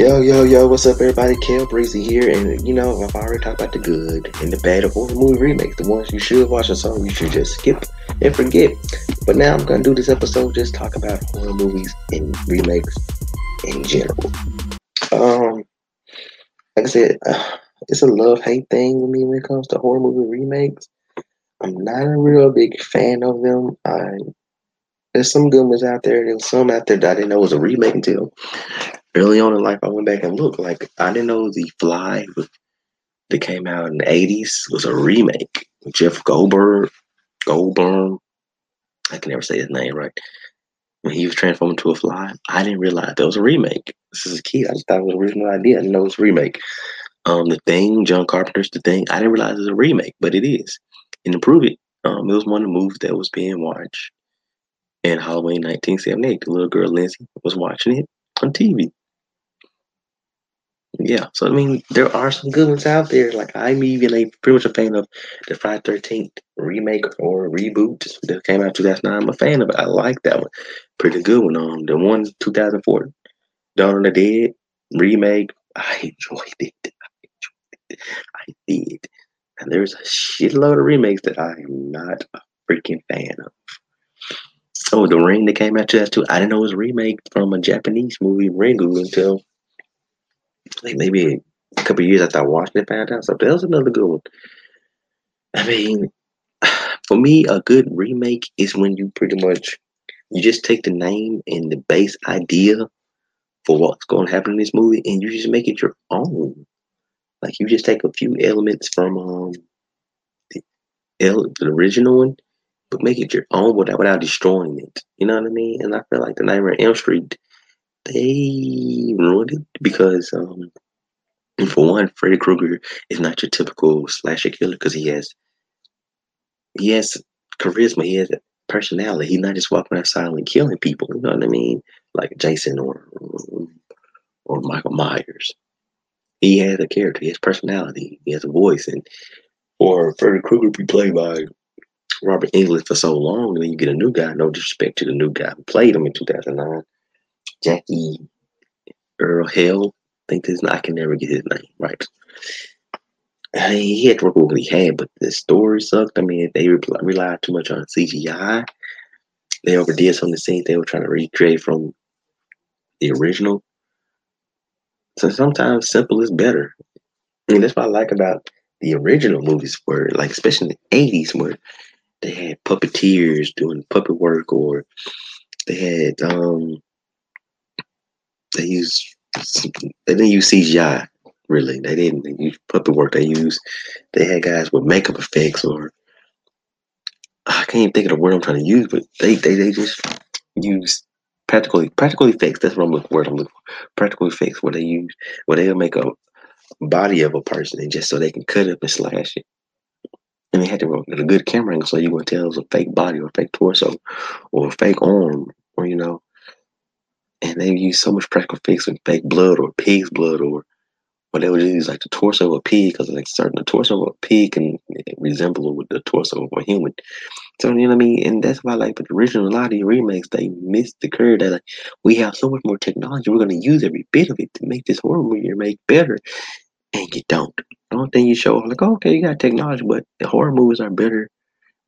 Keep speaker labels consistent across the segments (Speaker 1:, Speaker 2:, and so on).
Speaker 1: Yo, yo, yo, what's up, everybody? Kale Breezy here, and you know, I've already talked about the good and the bad of horror movie remakes, the ones you should watch and some you should just skip and forget. But now I'm gonna do this episode just talk about horror movies and remakes in general. Um, like I said, uh, it's a love hate thing with me when it comes to horror movie remakes. I'm not a real big fan of them. I there's some good ones out there. There's some out there that I didn't know was a remake until early on in life, I went back and looked. Like I didn't know the Fly that came out in the '80s was a remake. Jeff Goldberg, Goldberg, I can never say his name right. When he was transformed into a fly, I didn't realize that was a remake. This is a kid. I just thought it was an original idea. I didn't know it was a remake. Um, the thing, John Carpenter's The Thing. I didn't realize it was a remake, but it is. And to prove it, um, it was one of the movies that was being watched in Halloween 1978. The little girl Lindsay was watching it on TV yeah, so I mean, there are some good ones out there. Like I'm even a pretty much a fan of the Friday Thirteenth remake or reboot that came out 2009. I'm a fan of it. I like that one, pretty good one. Um, the one 2004, Dawn of the Dead remake. I enjoyed it. I enjoyed it. I did. And there's a shitload of remakes that I am not a freaking fan of. Oh, The Ring that came out 2002. I didn't know it was a remake from a Japanese movie, Ringu, until like maybe a couple years after I watched it, found out. So that was another good one. I mean, for me, a good remake is when you pretty much you just take the name and the base idea for what's going to happen in this movie, and you just make it your own. Like you just take a few elements from um the, the original one, but make it your own without without destroying it. You know what I mean? And I feel like the Nightmare on Elm Street they ruined it because, um, for one, Freddy Krueger is not your typical slasher killer because he has he has charisma, he has personality. He's not just walking outside and killing people. You know what I mean? Like Jason or or Michael Myers. He has a character. He has personality. He has a voice. And for Freddy Krueger be played by Robert Englund for so long, and then you get a new guy. No disrespect to the new guy who played him in 2009. Jackie Earl Hill. I think this I can never get his name right. He had to work with what he had, but the story sucked. I mean, they relied too much on CGI. They overdid some of the scenes they were trying to recreate from the original. So sometimes simple is better. I mean, that's what I like about the original movies, where like especially in the eighties, where they had puppeteers doing puppet work, or they had um they use they didn't use CGI really. They didn't use puppet work. They used they had guys with makeup effects or I can't even think of the word I'm trying to use, but they they, they just use practical practical effects. That's what I'm looking word I'm looking for. Practical effects where they use where they'll make a body of a person and just so they can cut up and slash it. And they had to get a good camera angle so you wouldn't tell it was a fake body or a fake torso or a fake arm or you know and they use so much practical effects with fake blood or pig's blood or or they would use like the torso of a pig because like certain the torso of a pig can resemble with the torso of a human. So you know what I mean? And that's why like but the original a lot of the remakes they missed the curve that like we have so much more technology, we're gonna use every bit of it to make this horror movie make better. And you don't. The only thing you show like, oh, okay, you got technology, but the horror movies are better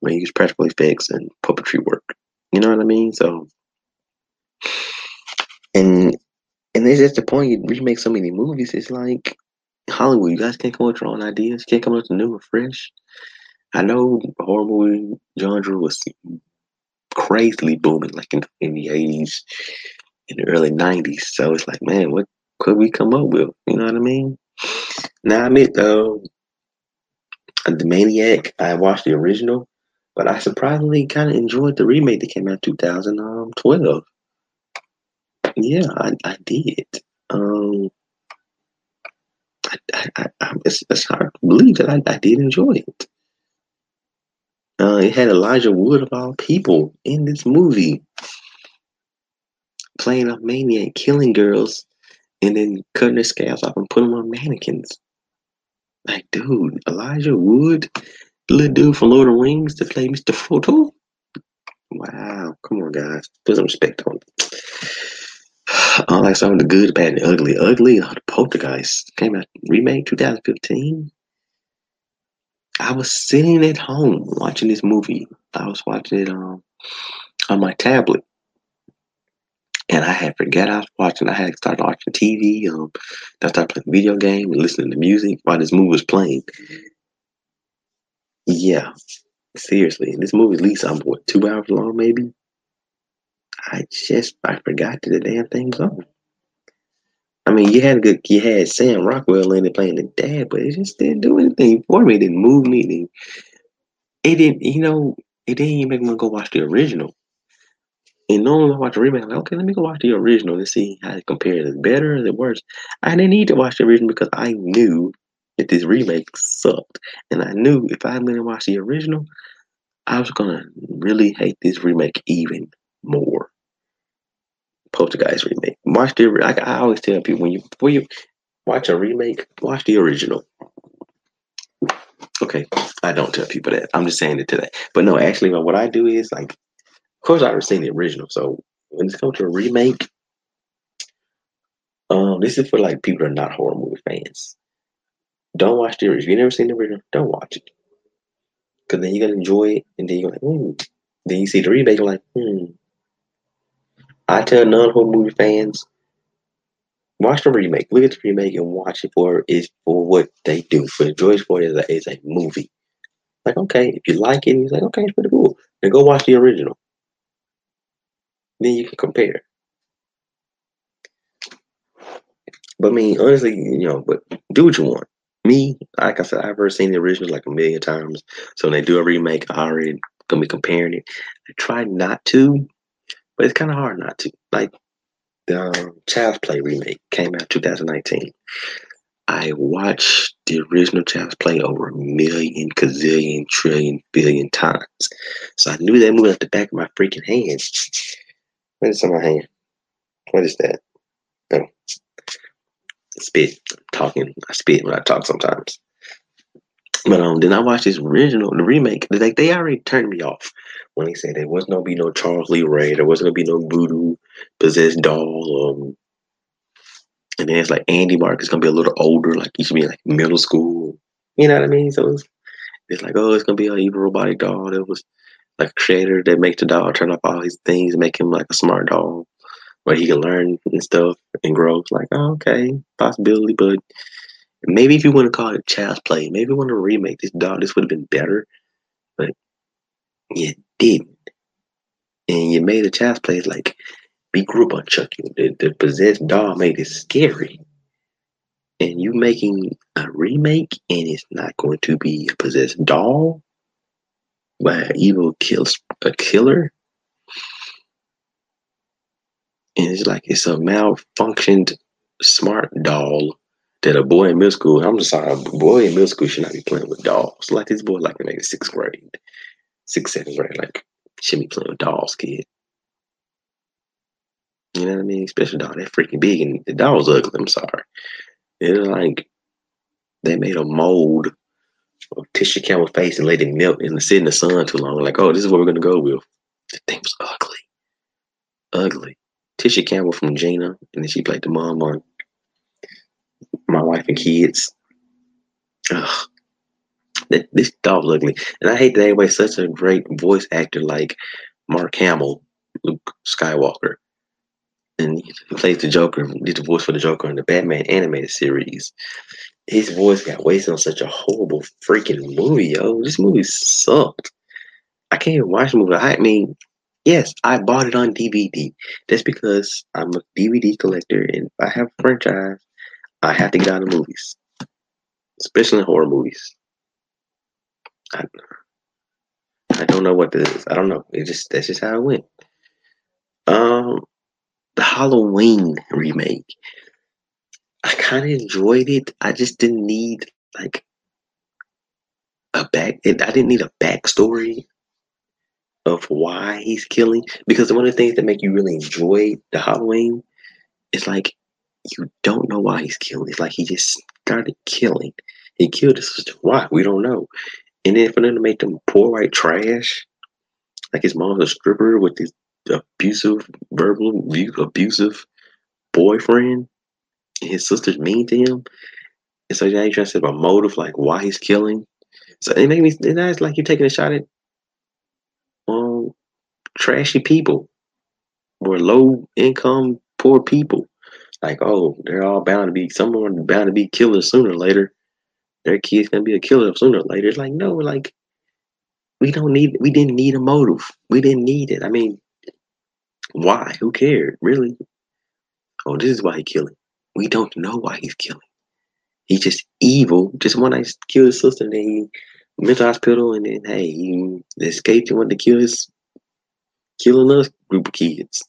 Speaker 1: when you use practical effects and puppetry work. You know what I mean? So and and it's just the point you remake so many movies. It's like Hollywood. You guys can't come up with your own ideas. Can't come up with new or fresh. I know horror movie genre was crazily booming, like in, in the eighties, in the early nineties. So it's like, man, what could we come up with? You know what I mean? Now I admit though, the Maniac. I watched the original, but I surprisingly kind of enjoyed the remake that came out in 2012. Yeah, I, I did. Um, I, I, I, it's, it's hard to believe that I, I did enjoy it. Uh, it had Elijah Wood of all people in this movie playing a maniac, killing girls, and then cutting their scalps off and putting them on mannequins. Like, dude, Elijah Wood, little dude from Lord of the Rings to play Mr. Frodo. Wow, come on, guys, put some respect on it. I like some of the good, bad, and ugly. Ugly, uh, the Poltergeist came out remake 2015. I was sitting at home watching this movie. I was watching it um, on my tablet. And I had forget I was watching. I had started watching TV. Um, I started playing video game and listening to music while this movie was playing. Yeah, seriously, this movie at least I'm um, what two hours long, maybe. I just I forgot that the damn thing's on. I mean, you had a good, you had Sam Rockwell in it playing the dad, but it just didn't do anything for me. It didn't move me. It didn't, it didn't you know, it didn't even make me go watch the original. And normally I watch the remake, I'm like, okay, let me go watch the original to see how it compares. Is better? Is it worse? I didn't need to watch the original because I knew that this remake sucked. And I knew if I didn't watch the original, I was gonna really hate this remake even more. Poltergeist remake. Watch the. I, I always tell people when you before you watch a remake, watch the original. Okay, I don't tell people that. I'm just saying it today. But no, actually, what I do is like, of course, I've seen the original. So when it's come to a remake, um, this is for like people are not horror movie fans. Don't watch the original. If you've never seen the original, don't watch it. Cause then you're gonna enjoy it, and then you're like, hmm. Then you see the remake, you're like, hmm. I tell non-horror movie fans, watch the remake. Look at the remake and watch it for is for what they do. For George Floyd is a, is a movie. Like, okay, if you like it, he's like, okay, it's pretty cool. Then go watch the original. Then you can compare. But I mean, honestly, you know, but do what you want. Me, like I said, I've ever seen the original like a million times. So when they do a remake, I already gonna be comparing it. I try not to but it's kind of hard not to. Like the um, Child's Play remake came out 2019. I watched the original Child's Play over a million, gazillion, trillion, billion times. So I knew that movie at the back of my freaking hand. What is on my hand? What is that? Oh, spit. talking. I spit when I talk sometimes. But um, then I watched this original, the remake. Like they already turned me off when they said there wasn't gonna be no Charles Lee Ray, there wasn't gonna be no voodoo possessed doll. Um, and then it's like Andy Mark is gonna be a little older, like he should be like middle school. You know what I mean? So it's, it's like, oh, it's gonna be an evil robotic doll that was like a creator that makes the doll turn off all these things, make him like a smart doll where he can learn and stuff and grow. It's like, oh, okay, possibility, but maybe if you want to call it child's play, maybe you want to remake this doll, this would have been better. But you didn't. And you made a child's play like we grew up on Chucky. The, the possessed doll made it scary. And you making a remake and it's not going to be a possessed doll by an evil kills a killer. And it's like it's a malfunctioned smart doll that a boy in middle school, I'm just sorry, a boy in middle school should not be playing with dolls. Like this boy like in maybe sixth grade, sixth, seventh grade, like shouldn't be playing with dolls, kid. You know what I mean? Especially doll that freaking big and the doll's ugly, I'm sorry. It's like they made a mold of Tisha Campbell's face and let it melt and sit in the sun too long. Like, oh, this is what we're gonna go with. The thing was ugly. Ugly. Tisha Campbell from Gina, and then she played the mom on my wife and kids. Ugh. This dog's ugly. And I hate that everybody's such a great voice actor like Mark Hamill, Luke Skywalker. And he plays the Joker, did the voice for the Joker in the Batman animated series. His voice got wasted on such a horrible freaking movie, yo. This movie sucked. I can't even watch the movie. I mean, yes, I bought it on DVD. That's because I'm a DVD collector and I have a franchise I have to get out of movies, especially horror movies. I, I don't know what this is. I don't know. It just that's just how it went. Um, the Halloween remake. I kind of enjoyed it. I just didn't need like a back. I didn't need a backstory of why he's killing because one of the things that make you really enjoy the Halloween is like you don't know why he's killing. It's like he just started killing. He killed his sister. Why? We don't know. And then for them to make them poor white trash, like his mom's a stripper with these abusive, verbal, abusive boyfriend and his sister's mean to him. And so now you're trying to say about motive, like why he's killing. So it made me it's like you're taking a shot at um trashy people or low income poor people. Like, oh, they're all bound to be someone bound to be killers sooner or later. Their kid's gonna be a killer sooner or later. It's like, no, like we don't need we didn't need a motive. We didn't need it. I mean, why? Who cared? Really? Oh, this is why he's killing. We don't know why he's killing. He's just evil. Just want to kill his sister and then he mental hospital and then hey, he escaped and wanted to kill his killing us group of kids.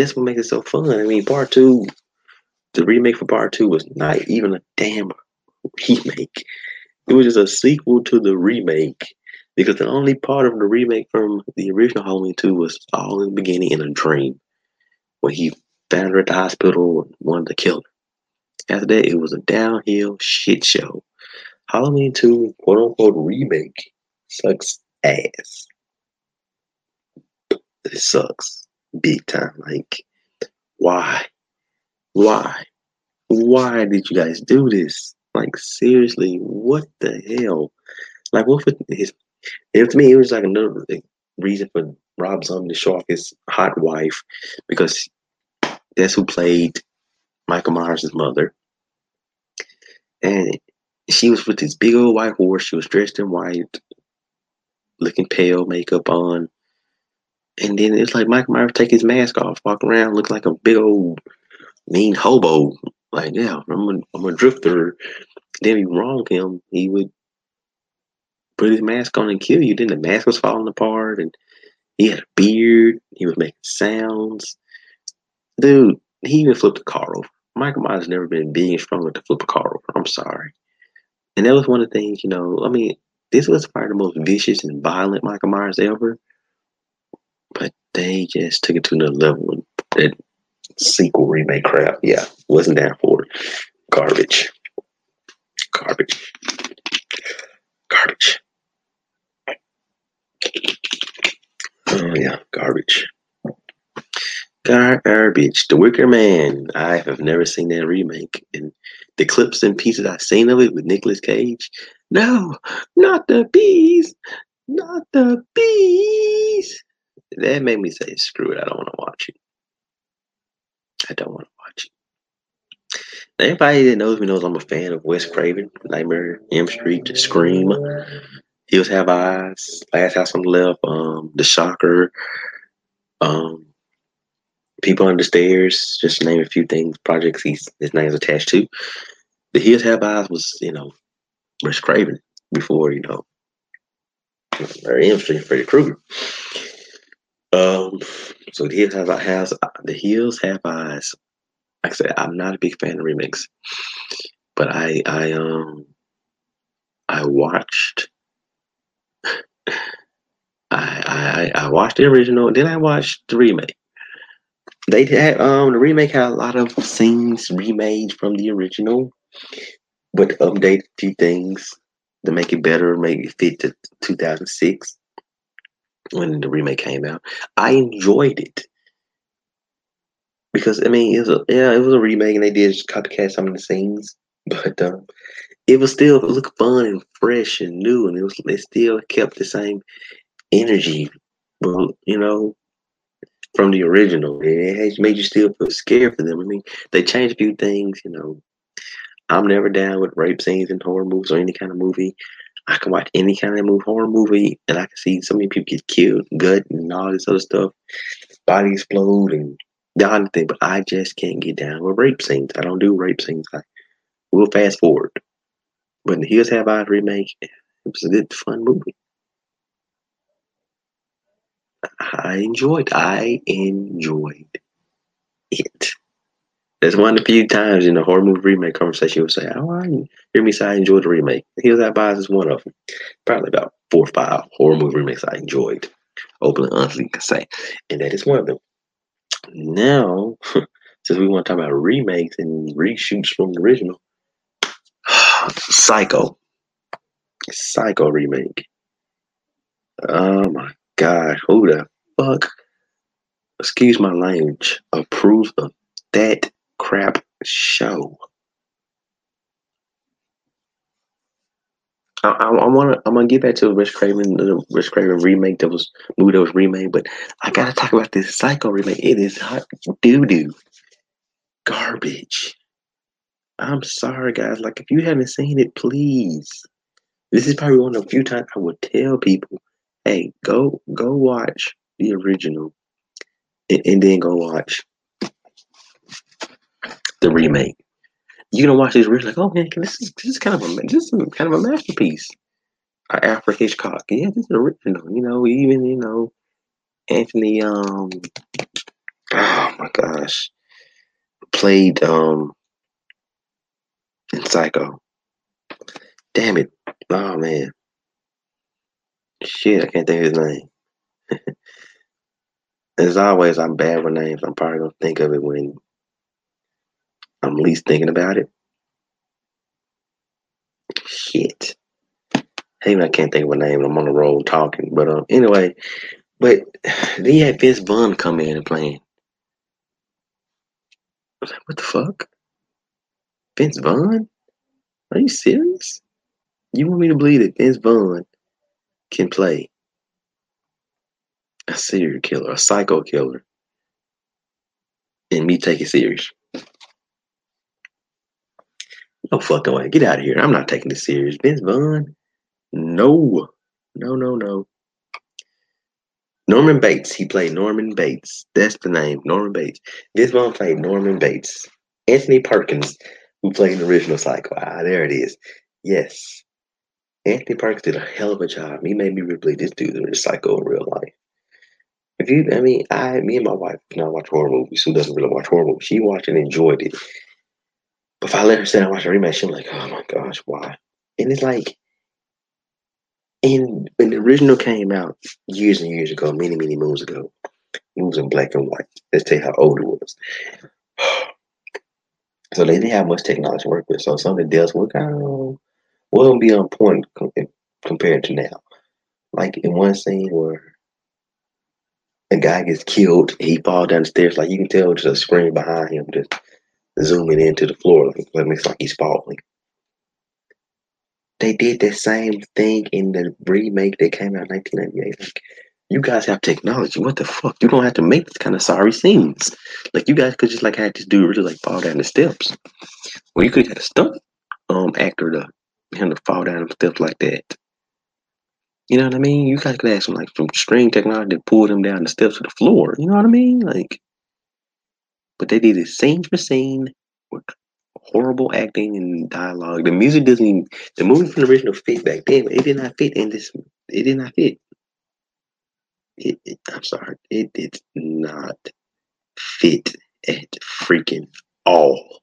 Speaker 1: That's what makes it so fun. I mean, part two, the remake for part two was not even a damn remake. It was just a sequel to the remake because the only part of the remake from the original Halloween 2 was all in the beginning in a dream when he found her at the hospital and wanted to kill her. After that, it was a downhill shit show. Halloween 2, quote unquote, remake sucks ass. It sucks big time. Like, why? Why? Why did you guys do this? Like, seriously, what the hell? Like, what for his to me, it was like another reason for Rob Zombie to show off his hot wife because that's who played Michael Myers' mother. And she was with this big old white horse. She was dressed in white, looking pale, makeup on. And then it's like Michael Myers take his mask off, walk around, look like a big old mean hobo. Like, yeah, I'm a, I'm a drifter. Then he wrong him, he would put his mask on and kill you. Then the mask was falling apart and he had a beard. He was making sounds. Dude, he even flipped a car over. Michael Myers never been big and strong enough to flip a car over. I'm sorry. And that was one of the things, you know, I mean, this was probably the most vicious and violent Michael Myers ever. But they just took it to another level. That sequel remake crap, yeah, wasn't that for. Garbage. Garbage. Garbage. Oh yeah, garbage. Garbage. The Wicker Man. I have never seen that remake. And the clips and pieces I've seen of it with Nicolas Cage. No, not the bees. Not the bees. That made me say, screw it, I don't want to watch it. I don't want to watch it. Anybody that knows me knows I'm a fan of Wes Craven, Nightmare, Elm Street, Scream, Hills Have Eyes, Last House on the Left, um, The Shocker, um, People Under Stairs, just name a few things, projects he's, his name's attached to. The Hills Have Eyes was, you know, Wes Craven before, you know, or Elm Street, Freddy Krueger. Um, so the Hills Have Eyes, the Hills Have Eyes. Like I said, I'm not a big fan of remakes, but I, I, um, I watched I, I I watched the original, then I watched the remake. They had um the remake had a lot of scenes remade from the original, but updated a few things to make it better, make it fit to 2006 when the remake came out. I enjoyed it because I mean it was a yeah it was a remake and they did just copycat some of the scenes, but um, it was still it looked fun and fresh and new, and it was it still kept the same energy, well, you know, from the original. It made you still feel scared for them. I mean, they changed a few things, you know. I'm never down with rape scenes in horror movies or any kind of movie. I can watch any kind of movie, horror movie, and I can see so many people get killed, gut, and all this other stuff, body explode, and the other thing. But I just can't get down with rape scenes. I don't do rape scenes. I will fast forward. But the Hills Have Eyes remake, it was a good, fun movie. I enjoyed. I enjoyed it. That's one of the few times in the horror movie remake conversation you would say, "Oh, I hear me say I enjoyed the remake." Hills Have Eyes is one of them. Probably about four or five horror movie remakes I enjoyed. Openly, honestly, can say, and that is one of them. Now, since we want to talk about remakes and reshoots from the original, Psycho. Psycho remake. Oh my god, who the fuck excuse my language, approves of that crap show. I, I, I want to. I'm gonna get back to the Wes Craven, the Wes Craven remake that was movie that was remade, but I gotta talk about this Psycho remake. It is hot doo doo, garbage. I'm sorry, guys. Like, if you haven't seen it, please. This is probably one of the few times I would tell people, "Hey, go go watch the original, and, and then go watch the remake." You're gonna watch this original, like, "Oh man, this is this is kind of a this is kind of a masterpiece." Uh, Alfred Hitchcock, yeah, this is original. You know, even you know, Anthony. Um, oh my gosh, played um in Psycho. Damn it. Oh man. Shit, I can't think of his name. As always, I'm bad with names. I'm probably gonna think of it when I'm least thinking about it. Shit. Hey, I can't think of a name. I'm on the road talking. But um, anyway, but then you had Vince Vaughn come in and playing. I was like, what the fuck? Vince Vaughn? Are you serious? You want me to believe that Vince Vaughn can play a serial killer, a psycho killer, and me take it serious? No fucking way. Get out of here. I'm not taking this serious. Vince Vaughn? No. No, no, no. Norman Bates. He played Norman Bates. That's the name. Norman Bates. Vince Vaughn played Norman Bates. Anthony Perkins, who played the original Psycho. Ah, there it is. Yes. Anthony Perkins did a hell of a job. He made me believe this dude's a psycho in real life. If you, I mean, I, me and my wife, know, watch horror movies. Who doesn't really watch horror movies? She watched and enjoyed it. If I let her sit and watch a she'll be like, oh my gosh, why? And it's like, in when the original came out years and years ago, many, many moons ago, it was in black and white. Let's tell you how old it was. So they didn't have much technology to work with. So some of the deaths were kind of wasn't be on point compared to now. Like in one scene where a guy gets killed, he falls down the stairs. Like you can tell, just a screen behind him, just zooming into the floor. Like it looks like he's falling. They did the same thing in the remake that came out in 1998. Like, you guys have technology. What the fuck? You don't have to make this kind of sorry scenes. Like you guys could just like have this dude really like fall down the steps. Well, you could have a stunt um actor to him to fall down the steps like that. You know what I mean? You guys could have some like some string technology to pull them down the steps to the floor. You know what I mean? Like, but they did it scene for scene with horrible acting and dialogue. The music doesn't even, the movie from the original fit back then. It did not fit in this. It did not fit. It, it, I'm sorry. It did not fit at freaking all.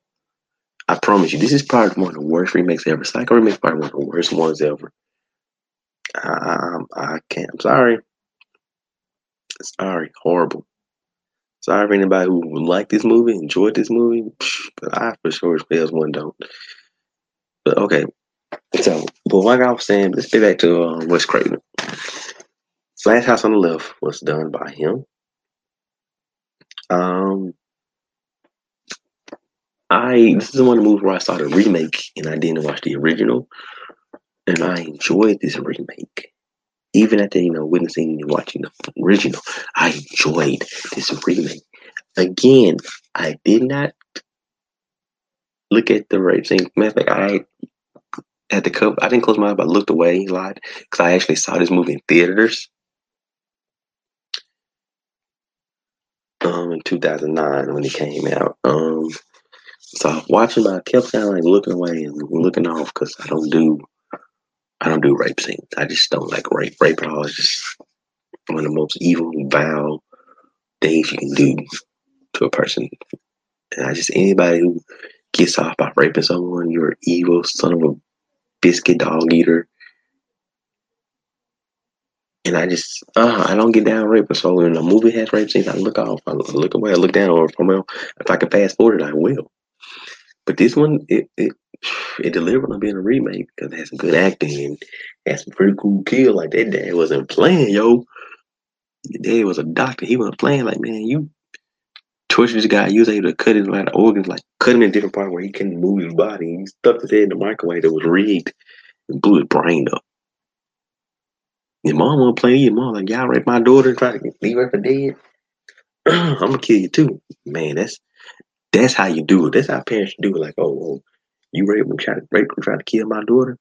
Speaker 1: I promise you, this is probably one of the worst remakes ever. Psycho remakes probably one of the worst ones ever. I, I can't. I'm sorry. Sorry. Horrible. Sorry for anybody who liked this movie, enjoyed this movie, but I for sure spells one don't. But okay. So, but like I was saying, let's get back to uh, Wes Craven. Last House on the Left was done by him. Um, I this is one of the movies where I saw the remake and I didn't watch the original, and I enjoyed this remake. Even after you know witnessing and watching the original, I enjoyed this remake. Again, I did not look at the rape scene. Matter of fact, I had to cover. I didn't close my eyes, but I looked away a lot because I actually saw this movie in theaters. Um, in 2009 when it came out. Um, so watching, but I kept kind of like looking away and looking off because I don't do, I don't do rape scenes. I just don't like rape. Rape at all is just one of the most evil, vile things you can do to a person. And I just anybody who gets off by raping someone, you're an evil son of a biscuit dog eater. And I just, uh, I don't get down rape. So when a movie has rape scenes, I look off, I look away, I look down, or if, if I can fast forward it, I will. But this one, it it, it delivered on being a remake because it has some good acting and has some pretty cool kill. Like that dad wasn't playing, yo. Daddy was a doctor. He wasn't playing like, man, you tortured this guy. You was able to cut his like organs, like cut him in different parts where he couldn't move his body. He stuffed his head in the microwave that was rigged and blew his brain up. Your mom won't play. Your mom like, y'all rape my daughter and try to leave her for dead. I'm gonna kill you too, man. That's that's how you do it. That's how parents do it. Like, oh, oh you rape him, try to rape him, try to kill my daughter.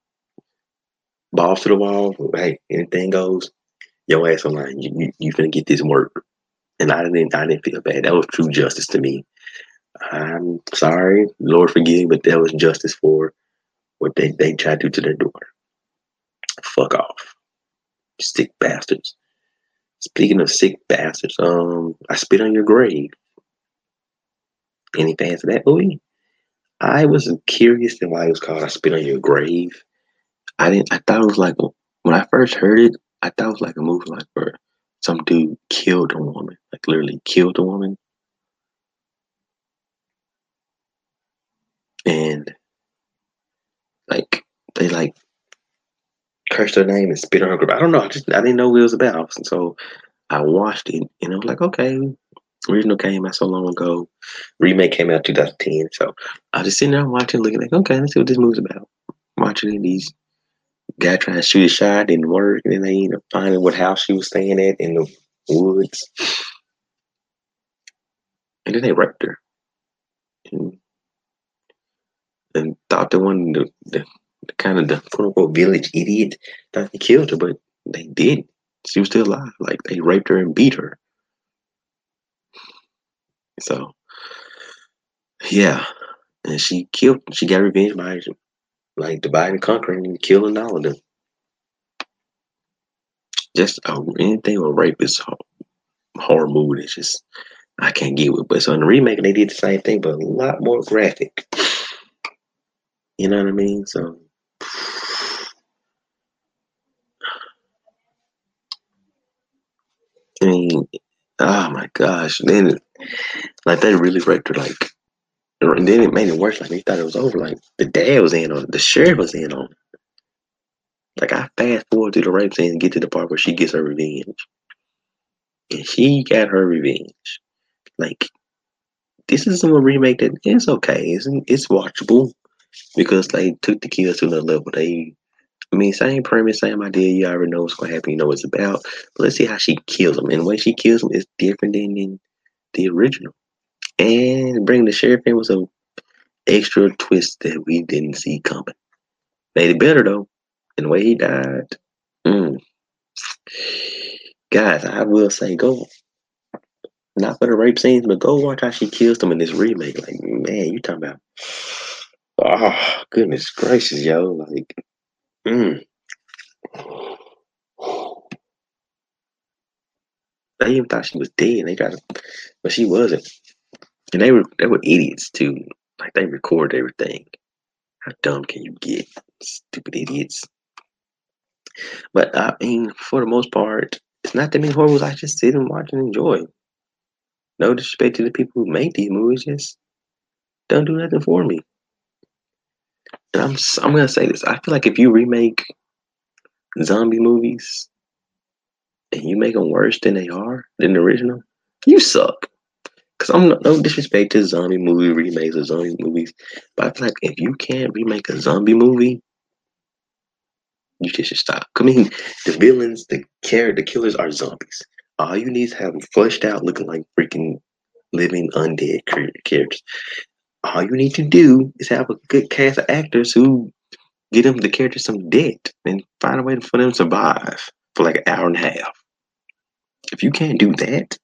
Speaker 1: Balls to the wall. Hey, anything goes. Your ass online. You you, you finna get this work. And I didn't I didn't feel bad. That was true justice to me. I'm sorry, Lord forgive but that was justice for what they, they tried to do to their daughter. Fuck off. Sick bastards. Speaking of sick bastards, um, I spit on your grave. Any fans of that movie? I was curious to why it was called I Spit on Your Grave. I didn't I thought it was like when I first heard it, I thought it was like a movie like where some dude killed a woman, like literally killed a woman. And like they like cursed her name and spit on her grave. I don't know. I just I didn't know what it was about. So I watched it and I was like, okay, original came out so long ago. Remake came out 2010. So I was just sitting there watching, looking like, okay, let's see what this movie's about. Watching these guy trying to shoot a shot didn't work, and then they ended up finding what house she was staying at in the woods. And then they raped her. And, and thought the one the, the, the kind of the quote unquote village idiot thought they killed her, but they did. She was still alive. Like they raped her and beat her. So yeah. And she killed she got revenge by like dividing and conquering and killing all of them. Just uh, anything with rape is horror movie. It's just I can't get with. But so in the remake, they did the same thing, but a lot more graphic. You know what I mean? So. I mean, oh my gosh! Then, like they really raped her. Like and then it made it worse. Like they thought it was over. Like the dad was in on it. The sheriff was in on it. Like I fast forward to the rape scene and get to the part where she gets her revenge. And she got her revenge. Like this is a remake that is okay. It's it's watchable because they took the kids to another level. They I mean, same premise, same idea. You already know what's gonna happen. You know what it's about. But let's see how she kills them. And the way she kills them is different than in the original. And bringing the sheriff in was a extra twist that we didn't see coming. Made it better though. And the way he died. Mm. Guys, I will say go not for the rape scenes, but go watch how she kills them in this remake. Like, man, you talking about oh goodness gracious, yo. Like mm. They even thought she was dead. They got but she wasn't. And they were they were idiots too. Like they record everything. How dumb can you get? Stupid idiots. But I mean, for the most part, it's not that many horror movies I just sit and watch and enjoy. No disrespect to the people who make these movies, just don't do nothing for me. And I'm I'm gonna say this. I feel like if you remake zombie movies and you make them worse than they are than the original, you suck. Cause I'm no, no disrespect to zombie movie remakes or zombie movies, but I feel like if you can't remake a zombie movie, you just should stop. I mean, the villains, the character, the killers are zombies. All you need is have them fleshed out, looking like freaking living undead characters. All you need to do is have a good cast of actors who get them the characters some debt and find a way for them to survive for like an hour and a half. If you can't do that,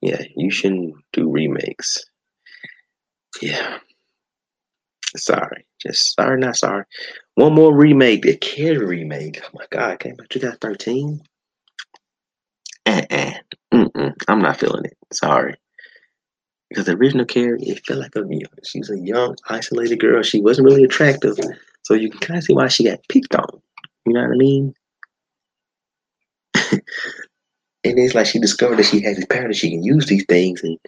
Speaker 1: yeah, you shouldn't do remakes. Yeah. Sorry. Just sorry, not sorry. One more remake, the Carrie remake. Oh my god, came out 2013. Uh-uh. Mm-mm. I'm not feeling it. Sorry. Because the original Carrie, it felt like a she was a young, isolated girl. She wasn't really attractive. So you can kind of see why she got picked on. You know what I mean? and it's like she discovered that she has these powers, she can use these things, and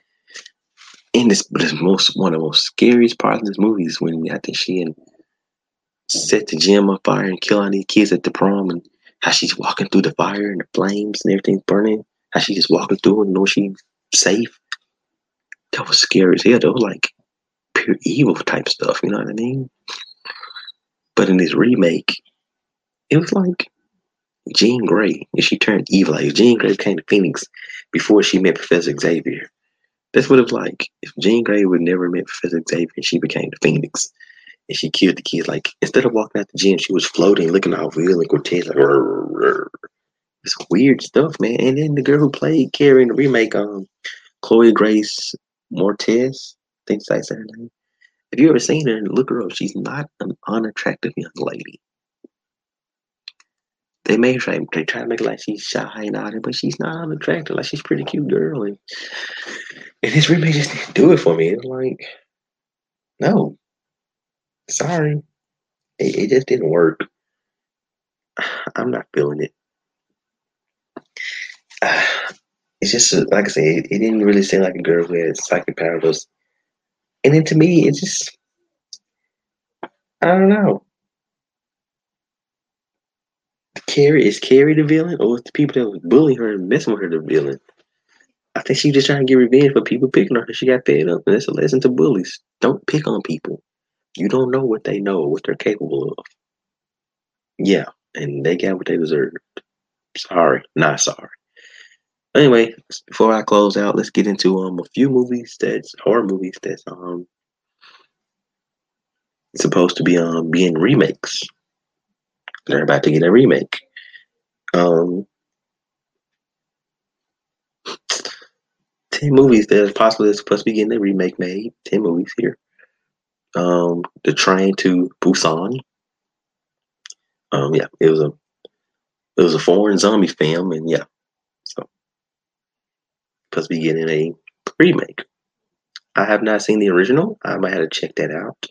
Speaker 1: in this, most one of the most scariest parts of this movie is when I think she and set the gym on fire and kill all these kids at the prom, and how she's walking through the fire and the flames and everything's burning. How she's just walking through and know she's safe. That was scary as hell. That was like pure evil type stuff. You know what I mean? But in this remake, it was like Jean Grey, if she turned evil. Like Jean Grey became the Phoenix before she met Professor Xavier. That's what it was like. If Jean Grey would never met Professor Xavier, and she became the Phoenix. And she killed the kids. Like instead of walking out the gym, she was floating, looking all real and grotesque. Like, rrr, rrr. it's weird stuff, man. And then the girl who played Carrie in the remake, um, Chloe Grace Moretz, I think that's her name. If you ever seen her, look her up. She's not an unattractive young lady. They made her they try to make it like she's shy and all that, but she's not unattractive. Like she's pretty cute girl. And, and this remake just didn't do it for me. It's like, no. Sorry. It, it just didn't work. I'm not feeling it. It's just like I said, it, it didn't really seem like a girl who had psychic powers. And then to me, it's just I don't know. Carrie is Carrie the villain, or is the people that was bullying her and messing with her the villain? I think she's just trying to get revenge for people picking on her. She got fed up, and that's a lesson to bullies. Don't pick on people. You don't know what they know, what they're capable of. Yeah, and they got what they deserved. Sorry, not sorry. Anyway, before I close out, let's get into um a few movies that's horror movies that's um supposed to be um being remakes. They're about to get a remake. Um, ten movies that possibly supposed to be getting a remake made. Ten movies here. Um, The Train to Busan. Um, yeah, it was a it was a foreign zombie film, and yeah, so supposed to be getting a remake. I have not seen the original. I might have to check that out.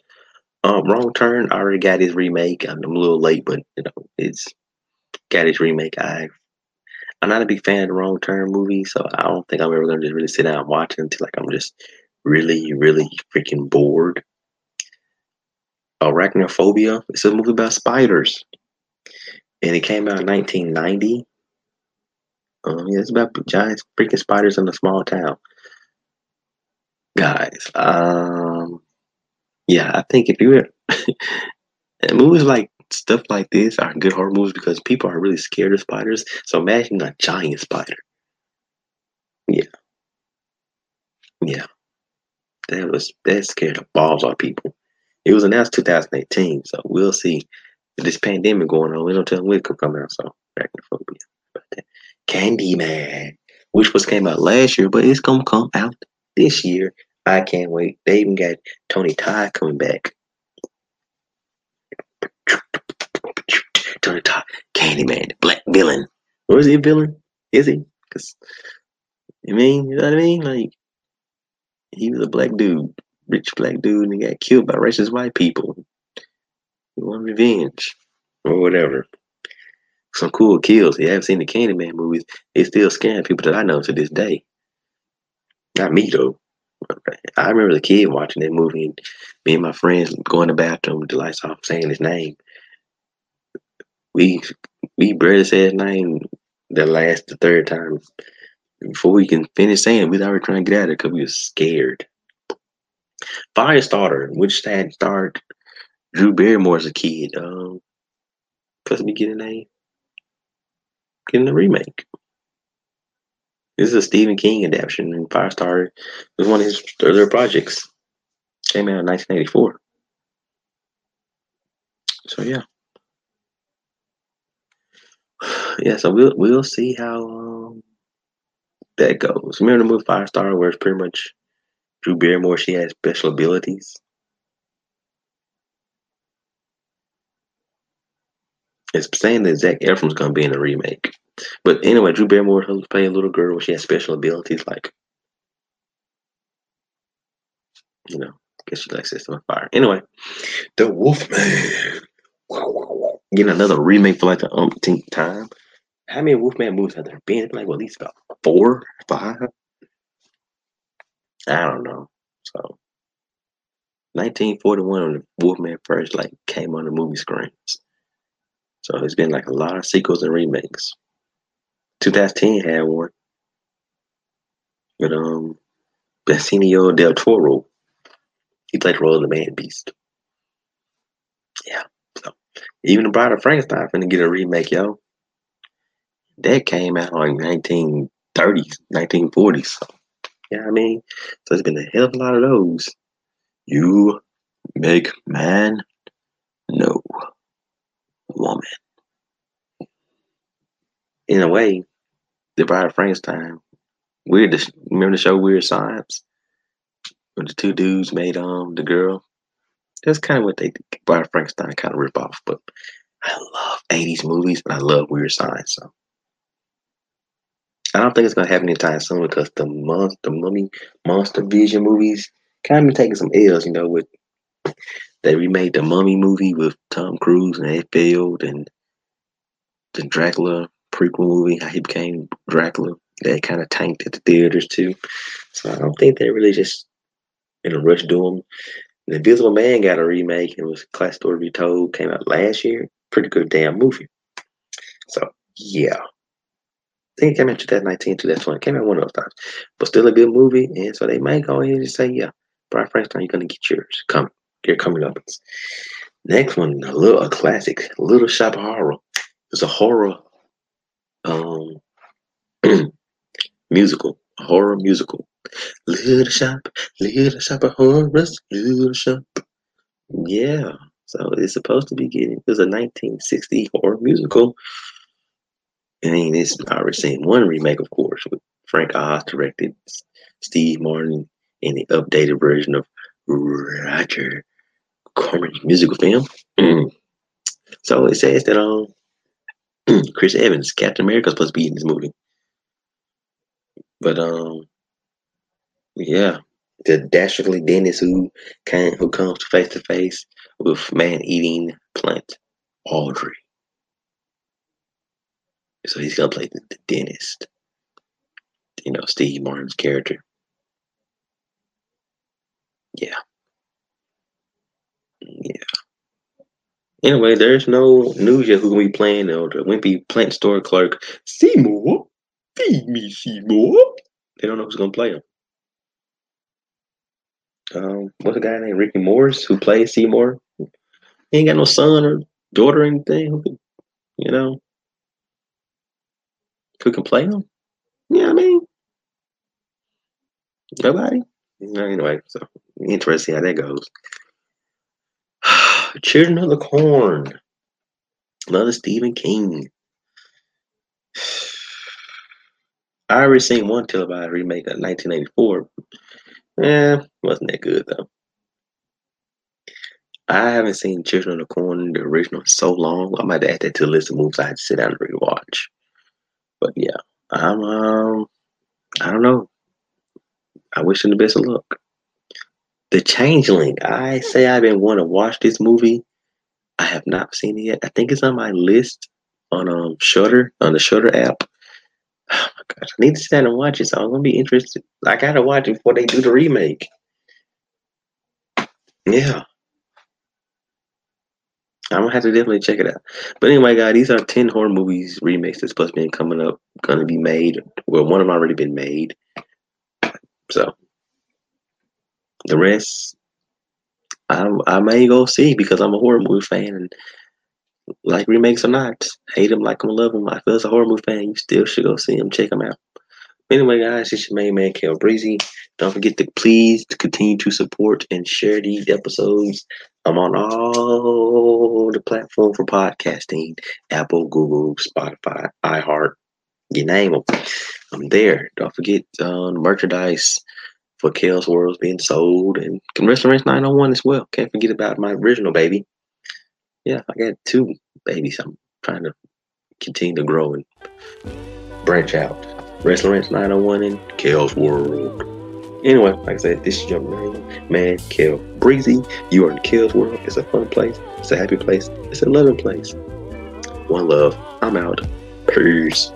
Speaker 1: Um, Wrong Turn I already got his remake. I'm a little late, but you know it's his remake. I I'm not a big fan of the Wrong Turn movie, so I don't think I'm ever gonna just really sit down and watch it until like I'm just really, really freaking bored. Arachnophobia. It's a movie about spiders, and it came out in 1990. Um, yeah, it's about giant freaking spiders in a small town. Guys, um, yeah, I think if you were movies like stuff like this are good horror movies because people are really scared of spiders. So imagine a giant spider. Yeah. Yeah. That was that scared the balls out people. It was announced 2018, so we'll see. This pandemic going on, we don't tell when it could come out. So arachnophobia. Candyman, which was came out last year, but it's gonna come out this year. I can't wait. They even got Tony Todd coming back. Tony Todd, Candyman, black villain. Or is he a villain? Is he? Because, I mean, you know what I mean? Like, he was a black dude, rich black dude, and he got killed by racist white people. He wanted revenge or whatever. Some cool kills. You haven't seen the Candyman movies. It's still scaring people that I know to this day. Not me, though. I remember the kid watching that movie and me and my friends going to the bathroom with the lights off saying his name. We we barely said his name the last the third time. Before we can finish saying we already trying to get out of it because we were scared. Firestarter, which had starred Drew Barrymore as a kid. Um to be getting a getting a remake. This is a Stephen King adaptation, and Firestarter was one of his earlier projects. Came out in 1984. So yeah, yeah. So we'll we'll see how um, that goes. Remember the movie Firestarter, where it's pretty much Drew Barrymore. She has special abilities. It's saying that Zac Efron's gonna be in the remake. But anyway, Drew Barrymore was playing a little girl. She has special abilities like, you know, guess she likes System of Fire. Anyway, The Wolfman. Wow, wow, wow. Getting another remake for like the umpteenth time. How many Wolfman movies have there been? Like, well, at least about four, five. I don't know. So, 1941 when Wolfman first like came on the movie screens. So it's been like a lot of sequels and remakes. 2010 had one. with um Benicio del Toro. He played the role of the Man Beast. Yeah. So even the Bride of Frankenstein finna get a remake, yo. That came out in 1930s, 1940s. So, yeah, I mean, so it's been a hell of a lot of those. You make man, no woman. In a way, the Bride of Frankenstein. Weird. Remember the show Weird Science? Where the two dudes made um the girl. That's kind of what they Bride of Frankenstein kind of rip off. But I love '80s movies, and I love Weird Science. So I don't think it's gonna happen anytime soon because the month, the mummy, monster vision movies kind of taking some L's. You know, with they remade the Mummy movie with Tom Cruise and it failed, and the Dracula prequel movie, how he became Dracula, that kind of tanked at the theaters too. So I don't think they're really just in a rush doing. The Invisible Man got a remake. It was Class Story Retold. Came out last year. Pretty good damn movie. So yeah. I think it came out 2019, 2020. Came out one of those times. But still a good movie. And so they might go ahead and say, yeah, Bride Frankenstein, you're gonna get yours. Come your coming up. Next one, a little a classic, Little Shop of Horror. It's a horror um musical, a horror musical. Little shop, little shop of horrors, little shop. Yeah. So it's supposed to be getting it was a 1960 horror musical. I mean, it's already seen one remake, of course, with Frank Oz directed Steve Martin in the updated version of Roger Corman's musical film. Mm. So it says that um Chris Evans, Captain America, is supposed to be in this movie. But um yeah. The dastardly dentist who can who comes face to face with man eating plant Audrey. So he's gonna play the, the dentist. You know, Steve Martin's character. Yeah. Yeah. Anyway, there's no news yet who's gonna be playing the Wimpy plant store clerk. Seymour, feed me, Seymour. They don't know who's gonna play him. Um, what's a guy named Rick Moranis who plays Seymour? He ain't got no son or daughter or anything. You know, who can play him? Yeah, I mean, nobody. Anyway, so interesting how that goes. Children of the Corn. Another Stephen King. I already seen one televised remake of 1984. Eh, wasn't that good though. I haven't seen Children of the Corn, the original, in so long. I might add that to the list of movies I had to sit down and rewatch. But yeah, I'm um, I don't know. I wish him the best of luck. The Changeling. I say I've been wanting to watch this movie. I have not seen it yet. I think it's on my list on um Shudder on the Shudder app. Oh my gosh, I need to stand and watch it. So I'm gonna be interested. I gotta watch it before they do the remake. Yeah. I'm gonna have to definitely check it out. But anyway, guys, these are 10 horror movies remakes that's supposed to be coming up, gonna be made. Well, one of them already been made. So the rest, I I may go see because I'm a horror movie fan and like remakes or not, hate them, like them, love them. I feel as a horror movie fan, you still should go see them, check them out. Anyway, guys, it's your main man, Kel Breezy. Don't forget to please continue to support and share these episodes. I'm on all the platform for podcasting: Apple, Google, Spotify, iHeart, you name them. I'm there. Don't forget uh, merchandise for Kel's Worlds being sold and Wrestling Rants 901 as well. Can't forget about my original baby. Yeah, I got two babies. I'm trying to continue to grow and branch out. Wrestling Rants 901 and Kel's World. Anyway, like I said, this is your man, man Kel Breezy. You are in Kel's World. It's a fun place. It's a happy place. It's a loving place. One love. I'm out. Peace.